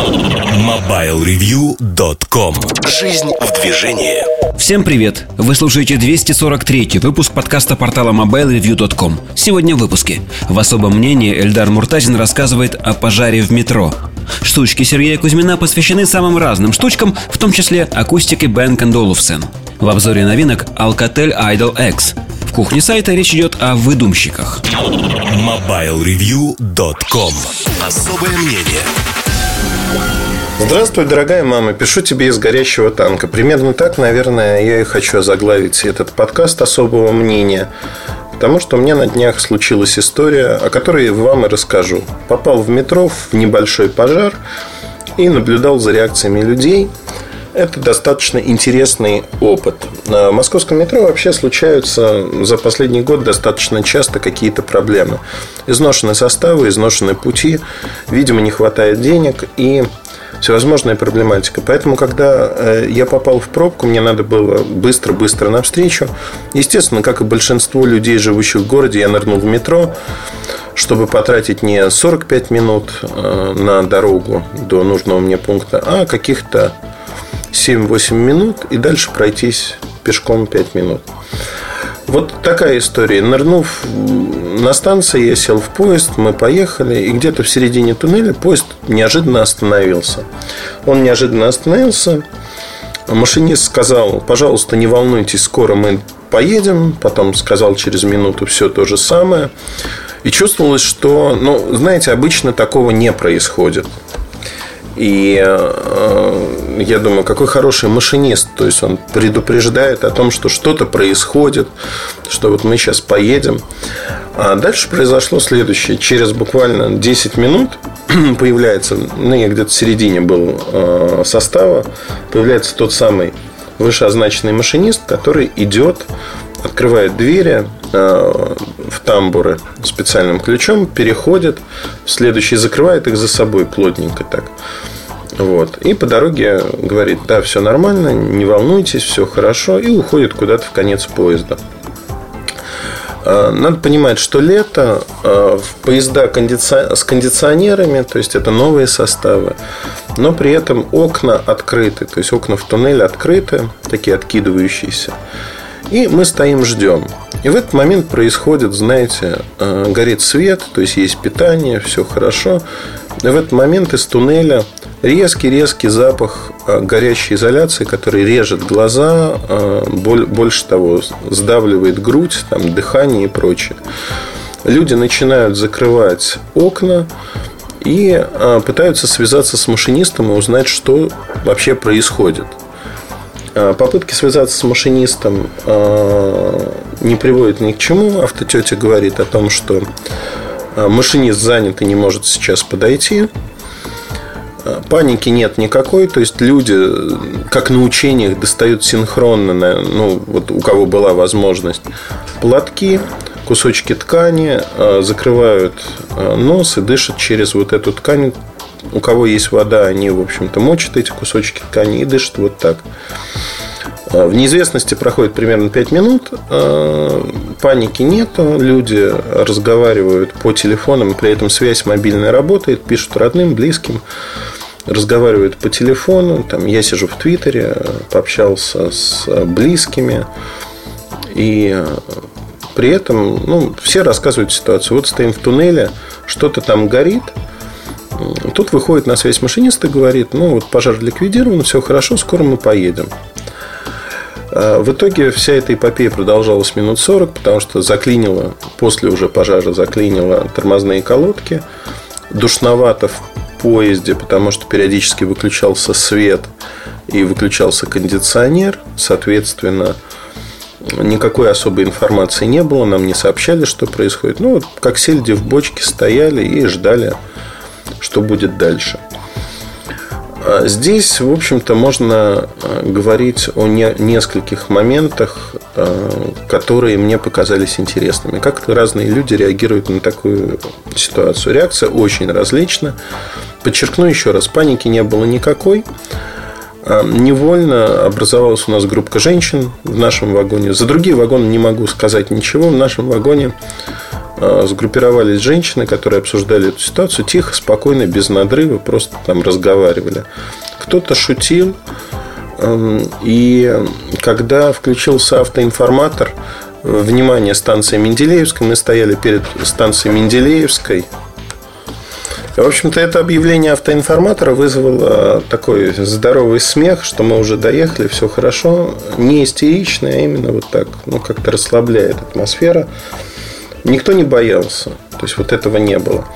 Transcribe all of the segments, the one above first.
MobileReview.com Жизнь в движении Всем привет! Вы слушаете 243 выпуск подкаста портала MobileReview.com Сегодня в выпуске В особом мнении Эльдар Муртазин рассказывает о пожаре в метро Штучки Сергея Кузьмина посвящены самым разным штучкам, в том числе акустике Бен Olufsen. В обзоре новинок Alcatel Idol X. В кухне сайта речь идет о выдумщиках. MobileReview.com Особое мнение Здравствуй, дорогая мама. Пишу тебе из горящего танка. Примерно так, наверное, я и хочу заглавить этот подкаст особого мнения. Потому что у меня на днях случилась история, о которой вам и расскажу. Попал в метро в небольшой пожар и наблюдал за реакциями людей. Это достаточно интересный опыт. В московском метро вообще случаются за последний год достаточно часто какие-то проблемы. Изношенные составы, изношенные пути, видимо, не хватает денег и всевозможная проблематика. Поэтому, когда э, я попал в пробку, мне надо было быстро-быстро навстречу. Естественно, как и большинство людей, живущих в городе, я нырнул в метро, чтобы потратить не 45 минут э, на дорогу до нужного мне пункта, а каких-то 7-8 минут и дальше пройтись пешком 5 минут. Вот такая история. Нырнув на станции, я сел в поезд, мы поехали, и где-то в середине туннеля поезд неожиданно остановился. Он неожиданно остановился. Машинист сказал, пожалуйста, не волнуйтесь, скоро мы поедем. Потом сказал через минуту все то же самое. И чувствовалось, что, ну, знаете, обычно такого не происходит. И э, я думаю, какой хороший машинист. То есть он предупреждает о том, что что-то происходит, что вот мы сейчас поедем. А дальше произошло следующее. Через буквально 10 минут появляется, ну я где-то в середине был э, состава, появляется тот самый вышеозначенный машинист, который идет, открывает двери, Э, в тамбуры специальным ключом, переходит следующий, закрывает их за собой плотненько так. Вот. И по дороге говорит, да, все нормально, не волнуйтесь, все хорошо, и уходит куда-то в конец поезда. Э, надо понимать, что лето, э, поезда с кондиционерами, то есть это новые составы, но при этом окна открыты, то есть окна в туннеле открыты, такие откидывающиеся. И мы стоим, ждем. И в этот момент происходит, знаете, э, горит свет, то есть есть питание, все хорошо. И в этот момент из туннеля резкий-резкий запах э, горящей изоляции, который режет глаза, э, больше того, сдавливает грудь, там, дыхание и прочее. Люди начинают закрывать окна и пытаются связаться с машинистом и узнать, что вообще происходит. Попытки связаться с машинистом не приводит ни к чему. Автотетя говорит о том, что машинист занят и не может сейчас подойти. А, паники нет никакой, то есть люди, как на учениях, достают синхронно, ну, вот у кого была возможность, платки, кусочки ткани, а, закрывают нос и дышат через вот эту ткань. У кого есть вода, они, в общем-то, мочат эти кусочки ткани и дышат вот так. Э, в неизвестности проходит примерно 5 минут, э, паники нету, люди разговаривают по телефонам, при этом связь мобильная работает, пишут родным, близким, разговаривают по телефону. Там, я сижу в Твиттере, пообщался с близкими, и при этом ну, все рассказывают ситуацию. Вот стоим в туннеле, что-то там горит, Тут выходит на связь машинист и говорит, ну вот пожар ликвидирован, все хорошо, скоро мы поедем. А, в итоге вся эта эпопея продолжалась минут 40, потому что заклинило, после уже пожара заклинило тормозные колодки. Душновато в поезде, потому что периодически выключался свет и выключался кондиционер. Соответственно, никакой особой информации не было, нам не сообщали, что происходит. Ну, вот как сельди в бочке стояли и ждали, что будет дальше. А здесь, в общем-то, можно э, говорить о не, нескольких моментах, которые мне показались интересными. Как разные люди реагируют на такую ситуацию. Реакция очень различна. Подчеркну еще раз, паники не было никакой. А, невольно образовалась у нас группа женщин в нашем вагоне. За другие вагоны не могу сказать ничего. В нашем вагоне э, сгруппировались женщины, которые обсуждали эту ситуацию, тихо, спокойно, без надрыва, просто там разговаривали. Кто-то шутил, и когда включился автоинформатор, внимание, станция Менделеевская, мы стояли перед станцией Менделеевской, в общем-то, это объявление автоинформатора вызвало такой здоровый смех, что мы уже доехали, все хорошо. Не истерично, а именно вот так, ну, как-то расслабляет атмосфера. Никто не боялся. То есть, вот этого не было.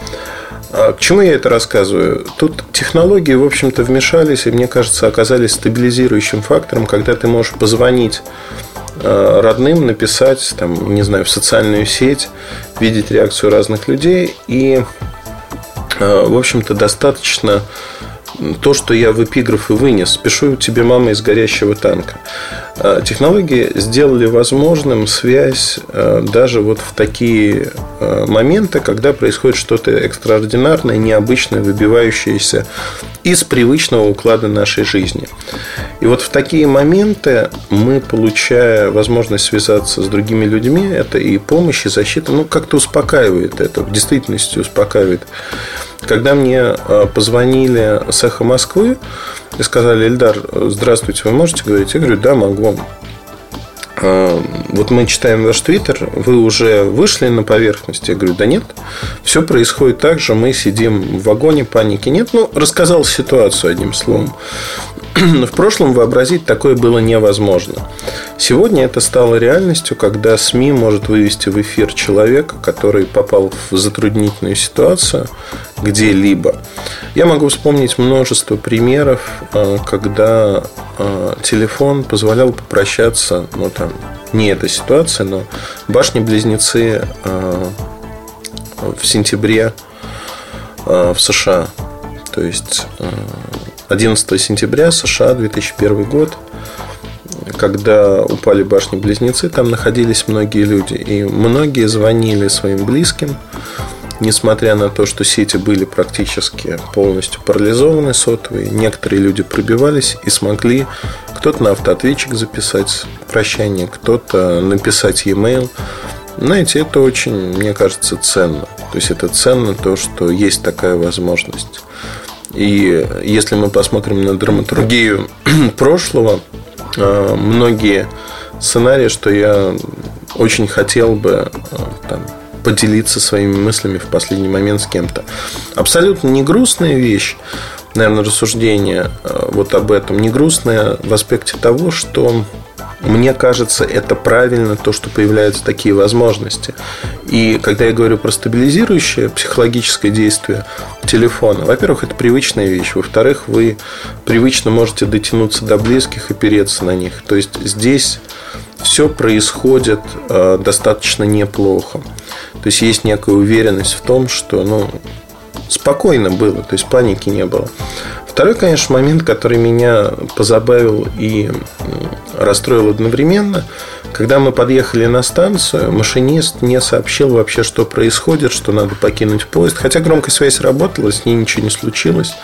А к чему я это рассказываю? Тут технологии, в общем-то, вмешались и, мне кажется, оказались стабилизирующим фактором, когда ты можешь позвонить э, родным, написать, там, не знаю, в социальную сеть, видеть реакцию разных людей и Э, в общем-то, достаточно то, что я в эпиграфы вынес. Пишу тебе, мама, из горящего танка. Э, технологии сделали возможным связь э, даже вот в такие моменты, когда происходит что-то экстраординарное, необычное, выбивающееся из привычного уклада нашей жизни. И вот в такие моменты мы, получая возможность связаться с другими людьми, это и помощь, и защита, ну, как-то успокаивает это, в действительности успокаивает. Когда мне э, позвонили с «Эхо Москвы» и сказали, Эльдар, здравствуйте, вы можете говорить? Я говорю, да, могу. Э, вот мы читаем ваш твиттер, вы уже вышли на поверхность? Я говорю, да нет, все происходит так же, мы сидим в вагоне, паники нет. Ну, рассказал ситуацию одним словом. В прошлом вообразить такое было невозможно. Сегодня это стало реальностью, когда СМИ может вывести в эфир человека, который попал в затруднительную ситуацию где-либо. Я могу вспомнить множество примеров, э, когда э, телефон позволял попрощаться, ну там, не эта ситуация, но башни-близнецы э, в сентябре в США. То есть 11 сентября США 2001 год, когда упали башни-близнецы, там находились многие люди. И многие звонили своим близким, несмотря на то, что сети были практически полностью парализованы, сотовые. Некоторые люди пробивались и смогли кто-то на автоответчик записать прощание, кто-то написать e-mail. Знаете, это очень, мне кажется, ценно. То есть это ценно то, что есть такая возможность. И если мы посмотрим на драматургию прошлого, э, многие сценарии, что я очень хотел бы э, там, поделиться своими мыслями в последний момент с кем-то. Абсолютно не грустная вещь, наверное, рассуждение э, вот об этом. Не грустная в аспекте того, что мне кажется, это правильно, то, что появляются такие возможности. И когда я говорю про стабилизирующее психологическое действие телефона, во-первых, это привычная вещь. Во-вторых, вы привычно можете дотянуться до близких и переться на них. То есть здесь все происходит э, достаточно неплохо. То есть есть некая уверенность в том, что ну, спокойно было, то есть паники не было. Второй, конечно, момент, который меня позабавил и расстроил одновременно, когда мы подъехали на станцию, машинист не сообщил вообще, что происходит, что надо покинуть поезд. Хотя громкая связь работала, с ней ничего не случилось.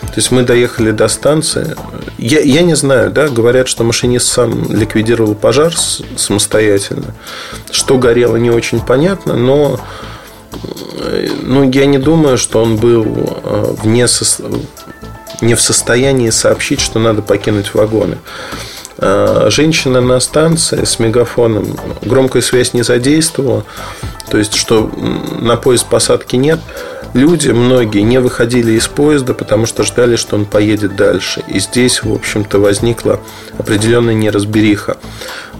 То есть мы доехали до станции. Я, я не знаю, да, говорят, что машинист сам ликвидировал пожар самостоятельно. Что горело, не очень понятно, но ну, я не думаю, что он был э, вне не в состоянии сообщить, что надо покинуть вагоны. А, женщина на станции с мегафоном громкую связь не задействовала, то есть, что на поезд посадки нет. Люди, многие, не выходили из поезда, потому что ждали, что он поедет дальше. И здесь, в общем-то, возникла определенная неразбериха.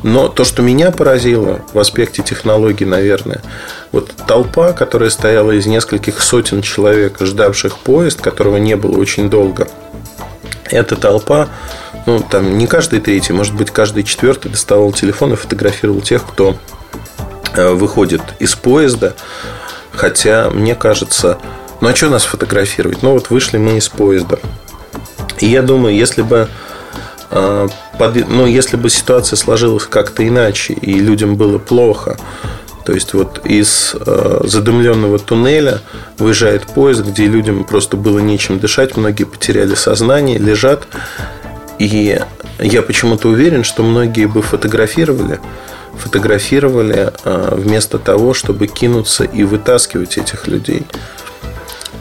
Но то, что меня поразило в аспекте технологий, наверное, вот толпа, которая стояла из нескольких сотен человек, ждавших поезд, которого не было очень долго, эта толпа, ну, там не каждый третий, может быть, каждый четвертый доставал телефон и фотографировал тех, кто э, выходит из поезда. Хотя, мне кажется, ну а что нас фотографировать? Ну вот вышли мы из поезда. И я думаю, если бы э, ну, если бы ситуация сложилась как-то иначе, и людям было плохо, то есть вот из э, задымленного туннеля выезжает поезд, где людям просто было нечем дышать, многие потеряли сознание, лежат. И я почему-то уверен, что многие бы фотографировали, фотографировали а, вместо того, чтобы кинуться и вытаскивать этих людей.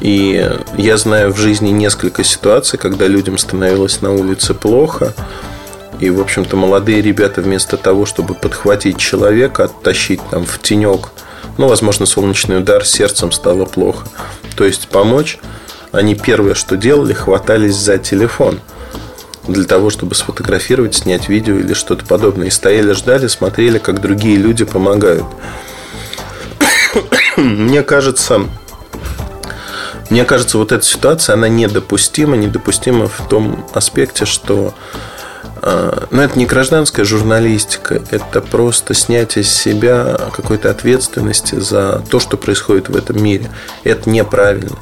И я знаю в жизни несколько ситуаций, когда людям становилось на улице плохо, и, в общем-то, молодые ребята вместо того, чтобы подхватить человека, оттащить там в тенек, ну, возможно, солнечный удар, сердцем стало плохо. То есть помочь, они первое, что делали, хватались за телефон для того, чтобы сфотографировать, снять видео или что-то подобное. И стояли, ждали, смотрели, как другие люди помогают. Мне кажется, мне кажется, вот эта ситуация, она недопустима. Недопустима в том аспекте, что но это не гражданская журналистика, это просто снятие с себя какой-то ответственности за то, что происходит в этом мире. Это неправильно.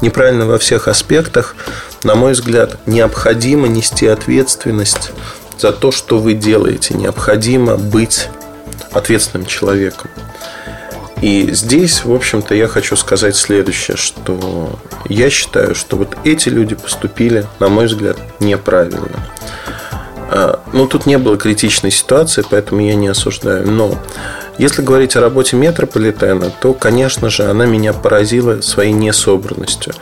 Неправильно во всех аспектах. На мой взгляд, необходимо нести ответственность за то, что вы делаете. Необходимо быть ответственным человеком. И здесь, в общем-то, я хочу сказать следующее, что я считаю, что вот эти люди поступили, на мой взгляд, неправильно. А, ну, тут не было критичной ситуации, поэтому я не осуждаю. Но если говорить о работе метрополитена, то, конечно же, она меня поразила своей несобранностью.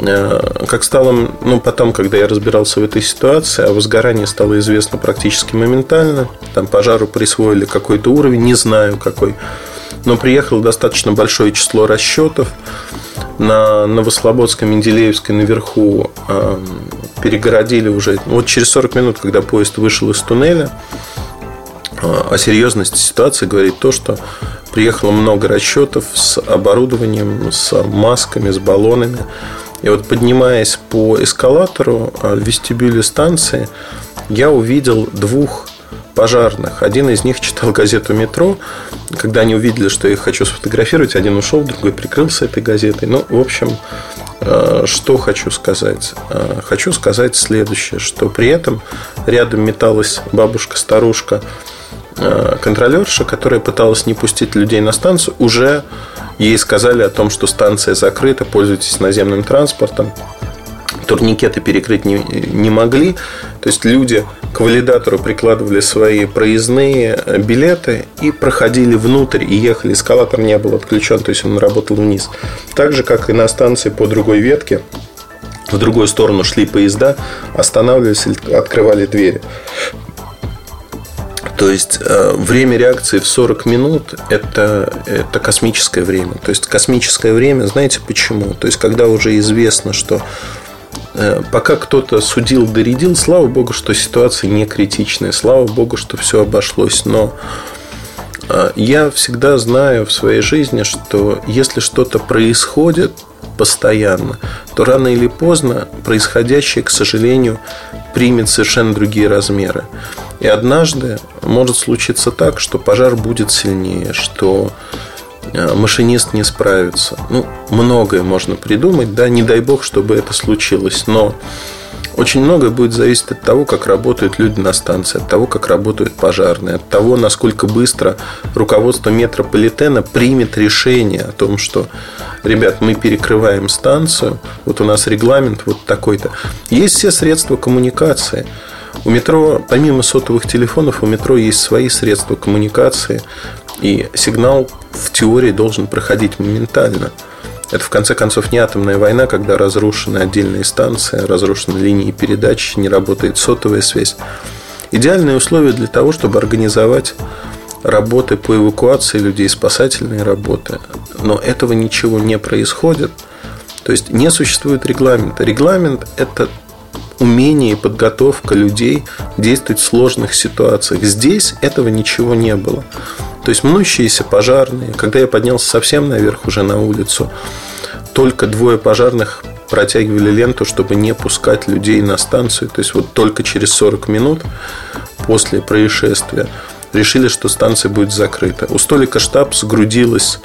А, как стало, ну, потом, когда я разбирался в этой ситуации, о возгорании стало известно практически моментально. Там пожару присвоили какой-то уровень, не знаю какой но приехало достаточно большое число расчетов. На Новослободской, Менделеевской наверху э, перегородили уже вот через 40 минут, когда поезд вышел из туннеля. О серьезности ситуации говорит то, что приехало много расчетов с оборудованием, с масками, с баллонами. И вот поднимаясь по эскалатору э, в вестибюле станции, я увидел двух пожарных. Один из них читал газету «Метро». Когда они увидели, что я их хочу сфотографировать, один ушел, другой прикрылся этой газетой. Ну, в общем, э, что хочу сказать? Э, хочу сказать следующее, что при этом рядом металась бабушка-старушка, э, контролерша, которая пыталась не пустить людей на станцию, уже ей сказали о том, что станция закрыта, пользуйтесь наземным транспортом турникеты перекрыть не, не могли. То есть люди к валидатору прикладывали свои проездные билеты и проходили внутрь и ехали. Эскалатор не был отключен, то есть он работал вниз. Так же, как и на станции по другой ветке, в другую сторону шли поезда, останавливались, открывали двери. То есть э, время реакции в 40 минут это, это космическое время. То есть космическое время, знаете почему? То есть когда уже известно, что Э, пока кто-то судил, доредил, слава богу, что ситуация не критичная, слава богу, что все обошлось. Но э, я всегда знаю в своей жизни, что если что-то происходит постоянно, то рано или поздно происходящее, к сожалению, примет совершенно другие размеры. И однажды может случиться так, что пожар будет сильнее, что Э, машинист не справится. Ну, многое можно придумать, да, не дай бог, чтобы это случилось, но очень многое будет зависеть от того, как работают люди на станции, от того, как работают пожарные, от того, насколько быстро руководство метрополитена примет решение о том, что, ребят, мы перекрываем станцию, вот у нас регламент вот такой-то. Есть все средства коммуникации. У метро, помимо сотовых телефонов, у метро есть свои средства коммуникации. И сигнал в теории должен проходить моментально. Это, в конце концов, не атомная война, когда разрушены отдельные станции, разрушены линии передач, не работает сотовая связь. Идеальные условия для того, чтобы организовать работы по эвакуации людей, спасательные работы. Но этого ничего не происходит. То есть не существует регламента. Регламент – это умение и подготовка людей действовать в сложных ситуациях. Здесь этого ничего не было. То есть мнущиеся пожарные, когда я поднялся совсем наверх уже на улицу, только двое пожарных протягивали ленту, чтобы не пускать людей на станцию. То есть вот только через 40 минут после происшествия решили, что станция будет закрыта. У столика штаб сгрудилось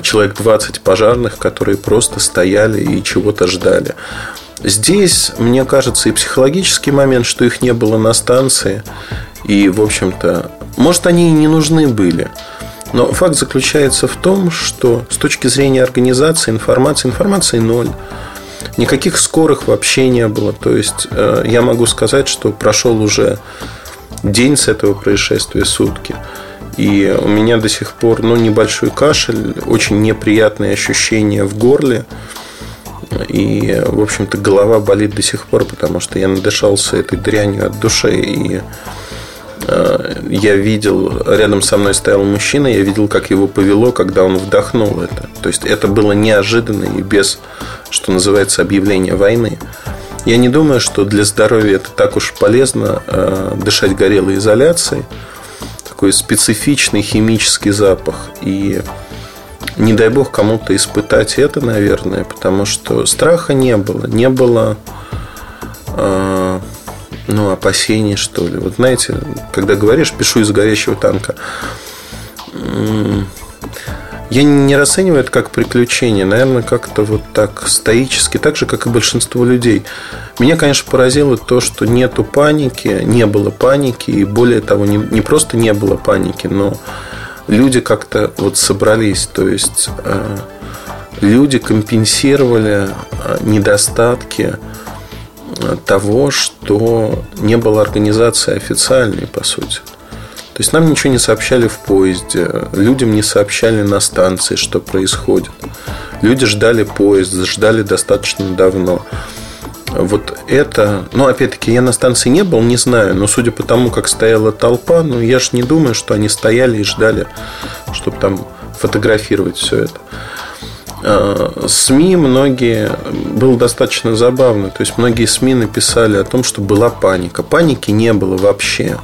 человек 20 пожарных, которые просто стояли и чего-то ждали. Здесь, мне кажется, и психологический момент, что их не было на станции. И, в общем-то, может, они и не нужны были. Но факт заключается в том, что с точки зрения организации информации, информации ноль. Никаких скорых вообще не было. То есть, э, я могу сказать, что прошел уже день с этого происшествия, сутки. И у меня до сих пор ну, небольшой кашель, очень неприятные ощущения в горле. И, в общем-то, голова болит до сих пор, потому что я надышался этой дрянью от души. И я видел, рядом со мной стоял мужчина, я видел, как его повело, когда он вдохнул это. То есть это было неожиданно и без, что называется, объявления войны. Я не думаю, что для здоровья это так уж полезно э, дышать горелой изоляцией. Такой специфичный химический запах. И не дай бог кому-то испытать это, наверное, потому что страха не было. Не было э, ну, опасений, что ли. Вот знаете, когда говоришь, пишу из горящего танка. Я не расцениваю это как приключение, наверное, как-то вот так стоически, так же, как и большинство людей. Меня, конечно, поразило то, что нету паники, не было паники, и более того, не, не просто не было паники, но люди как-то вот собрались, то есть э, люди компенсировали э, недостатки э, того, что не было организации официальной, по сути. То есть нам ничего не сообщали в поезде, людям не сообщали на станции, что происходит. Люди ждали поезд, ждали достаточно давно. Вот это, ну, опять-таки, я на станции не был, не знаю, но судя по тому, как стояла толпа, ну, я же не думаю, что они стояли и ждали, чтобы там фотографировать все это. А, СМИ многие было достаточно забавно. То есть многие СМИ написали о том, что была паника. Паники не было вообще.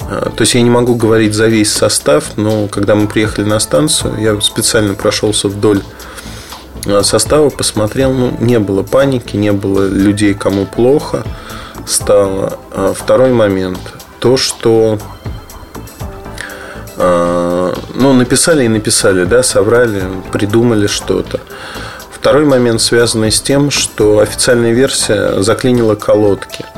А, то есть я не могу говорить за весь состав, но когда мы приехали на станцию, я специально прошелся вдоль а, состава, посмотрел, ну, не было паники, не было людей, кому плохо стало. Второй момент, то, что ну, написали и написали, да, соврали, придумали что-то. Второй момент, связанный с тем, что официальная версия заклинила колодки –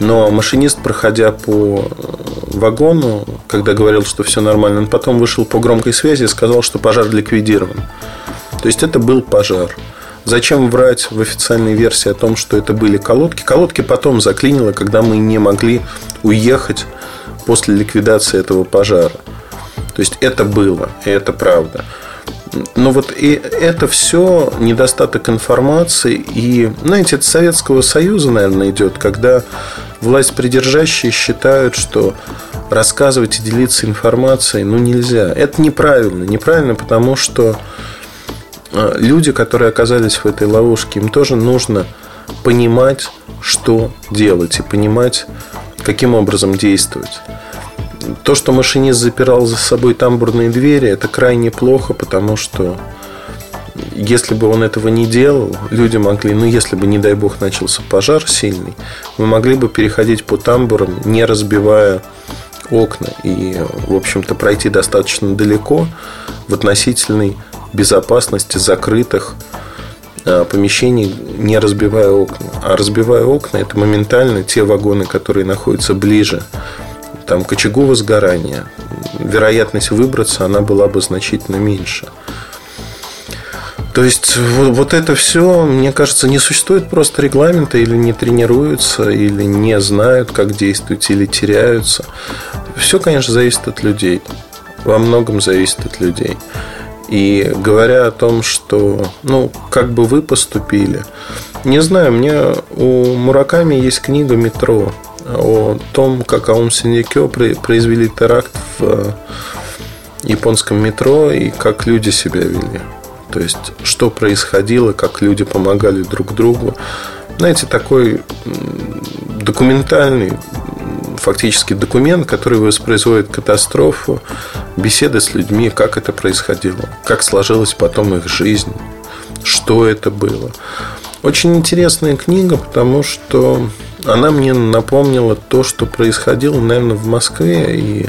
но машинист, проходя по э, вагону, когда говорил, что все нормально, он потом вышел по громкой связи и сказал, что пожар ликвидирован. То есть это был пожар. Зачем врать в официальной версии о том, что это были колодки? Колодки потом заклинило, когда мы не могли уехать после ликвидации этого пожара. То есть это было, и это правда. Но вот и это все недостаток информации. И, знаете, это Советского Союза, наверное, идет, когда власть придержащие считают, что рассказывать и делиться информацией ну, нельзя. Это неправильно. Неправильно, потому что а, люди, которые оказались в этой ловушке, им тоже нужно понимать, что делать и понимать, каким образом действовать. То, что машинист запирал за собой тамбурные двери, это крайне плохо, потому что если бы он этого не делал, люди могли, ну, если бы, не дай бог, начался пожар сильный, мы могли бы переходить по тамбурам, не разбивая окна и, в общем-то, пройти достаточно далеко в относительной безопасности закрытых а, помещений, не разбивая окна. А разбивая окна, это моментально те вагоны, которые находятся ближе там, к очагу возгорания. Вероятность выбраться, она была бы значительно меньше. То есть вот, вот это все, мне кажется, не существует просто регламента, или не тренируются, или не знают, как действовать, или теряются. Все, конечно, зависит от людей. Во многом зависит от людей. И говоря о том, что, ну, как бы вы поступили, не знаю, мне у Мураками есть книга «Метро» о том, как Аум Синдикё произвели теракт в э, японском метро и как люди себя вели. То есть, что происходило, как люди помогали друг другу. Знаете, такой документальный, фактически документ, который воспроизводит катастрофу, беседы с людьми, как это происходило, как сложилась потом их жизнь, что это было. Очень интересная книга, потому что она мне напомнила то, что происходило, наверное, в Москве и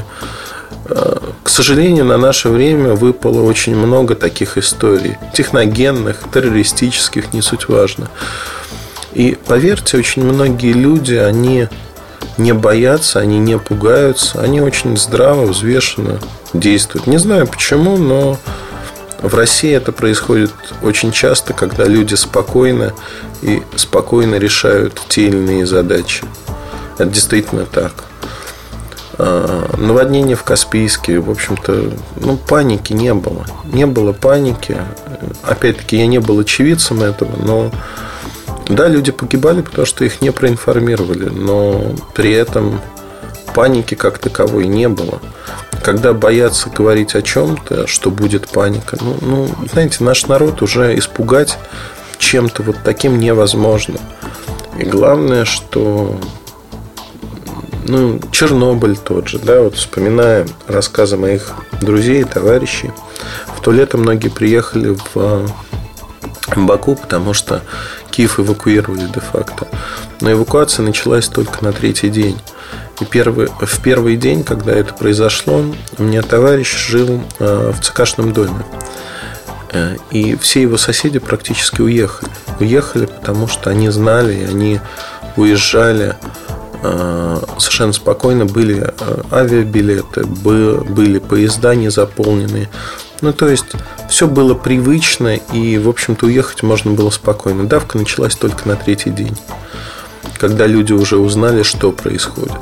к сожалению, на наше время выпало очень много таких историй. Техногенных, террористических, не суть важно. И поверьте, очень многие люди, они не боятся, они не пугаются, они очень здраво, взвешенно действуют. Не знаю почему, но в России это происходит очень часто, когда люди спокойно и спокойно решают те или иные задачи. Это действительно так. а, наводнение в Каспийске, в общем-то, ну, паники не было. Не было паники. Опять-таки, я не был очевидцем этого, но да, люди погибали, потому что их не проинформировали, но при этом паники как таковой не было. Когда боятся говорить о чем-то, что будет паника, ну, ну, знаете, наш народ уже испугать чем-то вот таким невозможно. И главное, что ну, Чернобыль тот же, да, вот вспоминая рассказы моих друзей и товарищей, в то лето многие приехали в Баку, потому что Киев эвакуировали де-факто. Но эвакуация началась только на третий день. И первый, в первый день, когда это произошло, у меня товарищ жил э, в ЦКшном доме. Э, и все его соседи практически уехали. Уехали, потому что они знали, и они уезжали э, совершенно спокойно. Были авиабилеты, были поезда не заполненные. Ну, то есть, все было привычно, и, в общем-то, уехать можно было спокойно. Давка началась только на третий день, когда люди уже узнали, что происходит.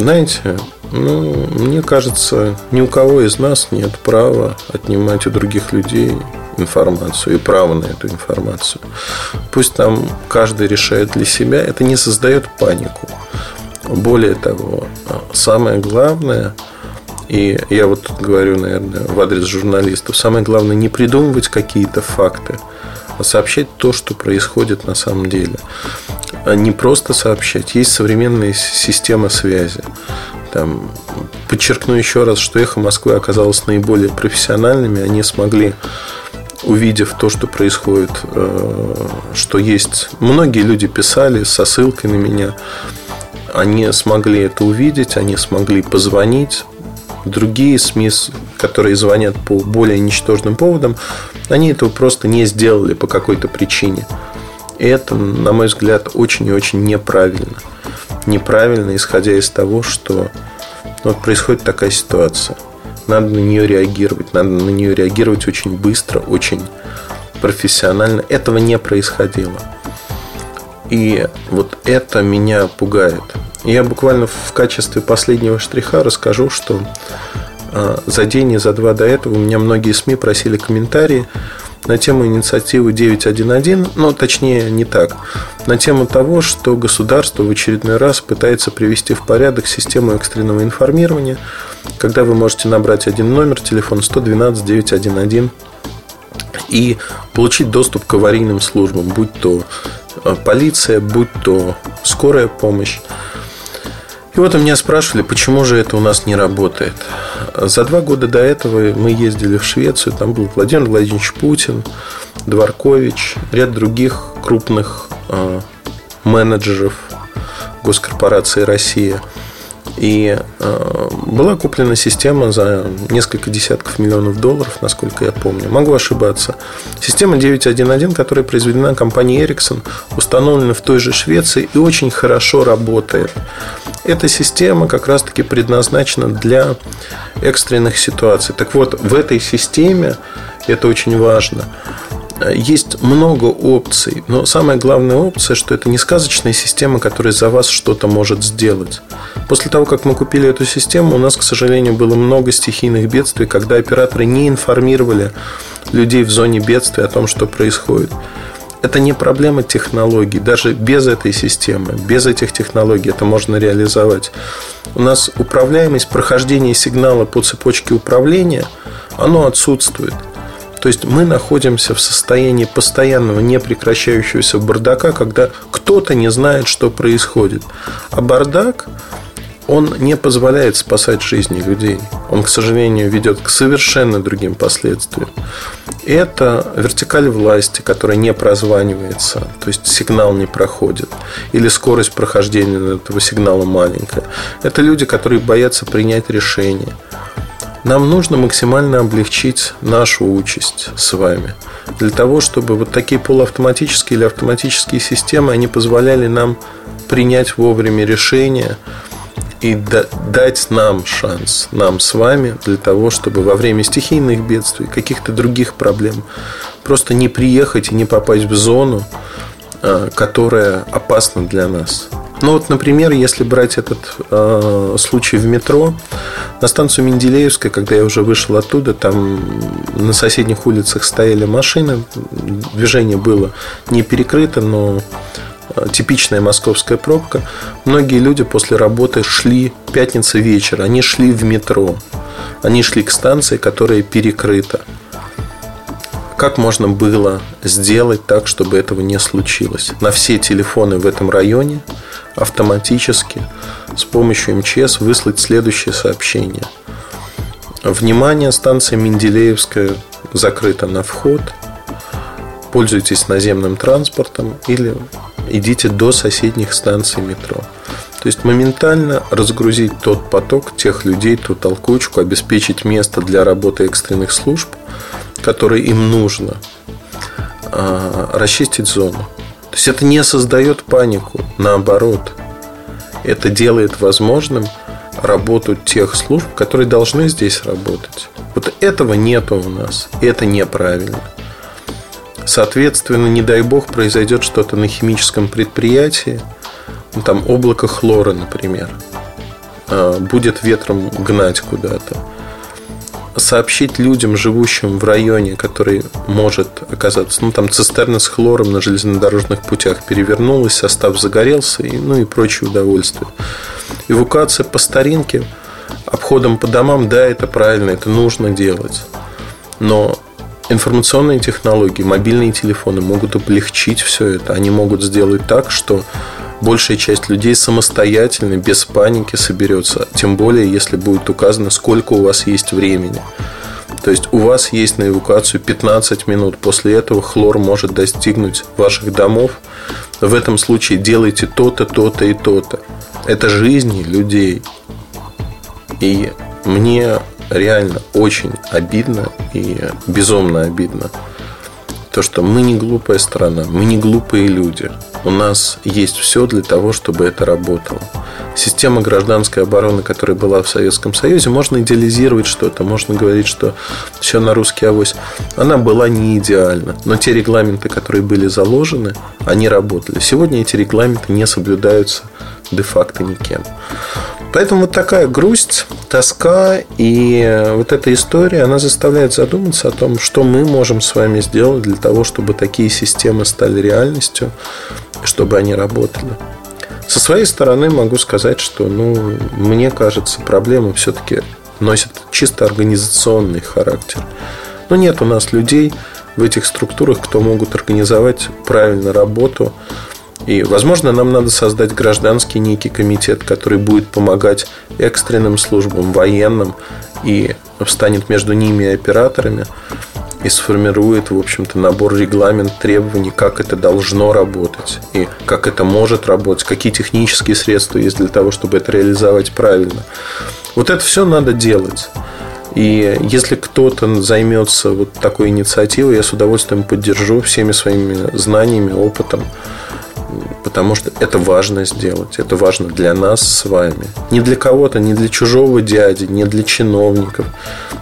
Знаете, ну, мне кажется, ни у кого из нас нет права отнимать у других людей информацию и право на эту информацию. Пусть там каждый решает для себя, это не создает панику. Более того, самое главное, и я вот говорю, наверное, в адрес журналистов, самое главное не придумывать какие-то факты, а сообщать то, что происходит на самом деле. А не просто сообщать. Есть современная система связи. Там, подчеркну еще раз, что «Эхо Москвы» оказалось наиболее профессиональными. Они смогли увидев то, что происходит, э, что есть... Многие люди писали со ссылкой на меня. Они смогли это увидеть, они смогли позвонить, Другие СМИ, которые звонят по более ничтожным поводам, они этого просто не сделали по какой-то причине. И это, на мой взгляд, очень и очень неправильно. Неправильно, исходя из того, что ну, вот происходит такая ситуация. Надо на нее реагировать. Надо на нее реагировать очень быстро, очень профессионально. Этого не происходило. И вот это меня пугает. Я буквально в качестве последнего штриха расскажу, что а, за день и за два до этого у меня многие СМИ просили комментарии на тему инициативы 911, но точнее не так, на тему того, что государство в очередной раз пытается привести в порядок систему экстренного информирования, когда вы можете набрать один номер, телефон 112 911 и получить доступ к аварийным службам, будь то а, полиция, будь то скорая помощь. И вот у меня спрашивали, почему же это у нас не работает. За два года до этого мы ездили в Швецию, там был Владимир Владимирович Путин, Дворкович, ряд других крупных э, менеджеров госкорпорации «Россия». И э, была куплена система за несколько десятков миллионов долларов, насколько я помню. Могу ошибаться. Система 911, которая произведена компанией Ericsson, установлена в той же Швеции и очень хорошо работает. Эта система как раз-таки предназначена для экстренных ситуаций. Так вот, в этой системе, это очень важно, есть много опций, но самая главная опция, что это не сказочная система, которая за вас что-то может сделать. После того, как мы купили эту систему, у нас, к сожалению, было много стихийных бедствий, когда операторы не информировали людей в зоне бедствия о том, что происходит. Это не проблема технологий. Даже без этой системы, без этих технологий это можно реализовать. У нас управляемость прохождения сигнала по цепочке управления, оно отсутствует. То есть мы находимся в состоянии постоянного непрекращающегося бардака, когда кто-то не знает, что происходит. А бардак, он не позволяет спасать жизни людей. Он, к сожалению, ведет к совершенно другим последствиям. Это вертикаль власти, которая не прозванивается, то есть сигнал не проходит, или скорость прохождения этого сигнала маленькая. Это люди, которые боятся принять решение – нам нужно максимально облегчить нашу участь с вами. Для того, чтобы вот такие полуавтоматические или автоматические системы, они позволяли нам принять вовремя решения и дать нам шанс, нам с вами, для того, чтобы во время стихийных бедствий, каких-то других проблем, просто не приехать и не попасть в зону, а, которая опасна для нас. Ну вот, например, если брать этот э, случай в метро, на станцию Менделеевская, когда я уже вышел оттуда, там на соседних улицах стояли машины, движение было не перекрыто, но э, типичная московская пробка. Многие люди после работы шли пятница вечер, они шли в метро, они шли к станции, которая перекрыта. Как можно было сделать так, чтобы этого не случилось? На все телефоны в этом районе автоматически с помощью МЧС выслать следующее сообщение. Внимание, станция Менделеевская закрыта на вход. Пользуйтесь наземным транспортом или идите до соседних станций метро. То есть моментально разгрузить тот поток тех людей, ту толкучку, обеспечить место для работы экстренных служб – которое им нужно, а, расчистить зону. То есть это не создает панику, наоборот, это делает возможным работу тех служб, которые должны здесь работать. Вот этого нету у нас, и это неправильно. Соответственно, не дай бог, произойдет что-то на химическом предприятии, ну, там облако хлора, например, а, будет ветром гнать куда-то сообщить людям, живущим в районе, который может оказаться, ну, там цистерна с хлором на железнодорожных путях перевернулась, состав загорелся, и, ну, и прочие удовольствия. Эвакуация по старинке, обходом по домам, да, это правильно, это нужно делать. Но информационные технологии, мобильные телефоны могут облегчить все это. Они могут сделать так, что большая часть людей самостоятельно, без паники соберется. Тем более, если будет указано, сколько у вас есть времени. То есть у вас есть на эвакуацию 15 минут. После этого хлор может достигнуть ваших домов. В этом случае делайте то-то, то-то и то-то. Это жизни людей. И мне реально очень обидно и безумно обидно то, что мы не глупая страна, мы не глупые люди. У нас есть все для того, чтобы это работало. Система гражданской обороны, которая была в Советском Союзе, можно идеализировать что-то, можно говорить, что все на русский авось. Она была не идеальна, но те регламенты, которые были заложены, они работали. Сегодня эти регламенты не соблюдаются де-факто никем. Поэтому вот такая грусть, тоска и вот эта история, она заставляет задуматься о том, что мы можем с вами сделать для того, чтобы такие системы стали реальностью, чтобы они работали. Со своей стороны могу сказать, что, ну, мне кажется, проблемы все-таки носят чисто организационный характер. Но нет у нас людей в этих структурах, кто могут организовать правильно работу, и, возможно, нам надо создать гражданский некий комитет, который будет помогать экстренным службам, военным, и встанет между ними и операторами, и сформирует, в общем-то, набор регламент требований, как это должно работать, и как это может работать, какие технические средства есть для того, чтобы это реализовать правильно. Вот это все надо делать. И если кто-то займется вот такой инициативой, я с удовольствием поддержу всеми своими знаниями, опытом потому что это важно сделать. Это важно для нас с вами. Не для кого-то, не для чужого дяди, не для чиновников.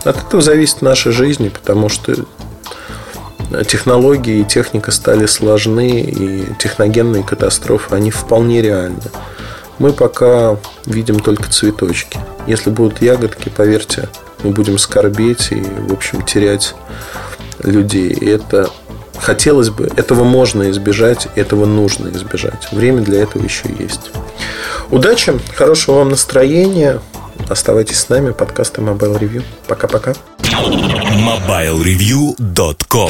От этого зависит наша жизнь, потому что технологии и техника стали сложны, и техногенные катастрофы, они вполне реальны. Мы пока видим только цветочки. Если будут ягодки, поверьте, мы будем скорбеть и, в общем, терять людей. И это хотелось бы, этого можно избежать, этого нужно избежать. Время для этого еще есть. Удачи, хорошего вам настроения. Оставайтесь с нами. Подкасты Mobile Review. Пока-пока. MobileReview.com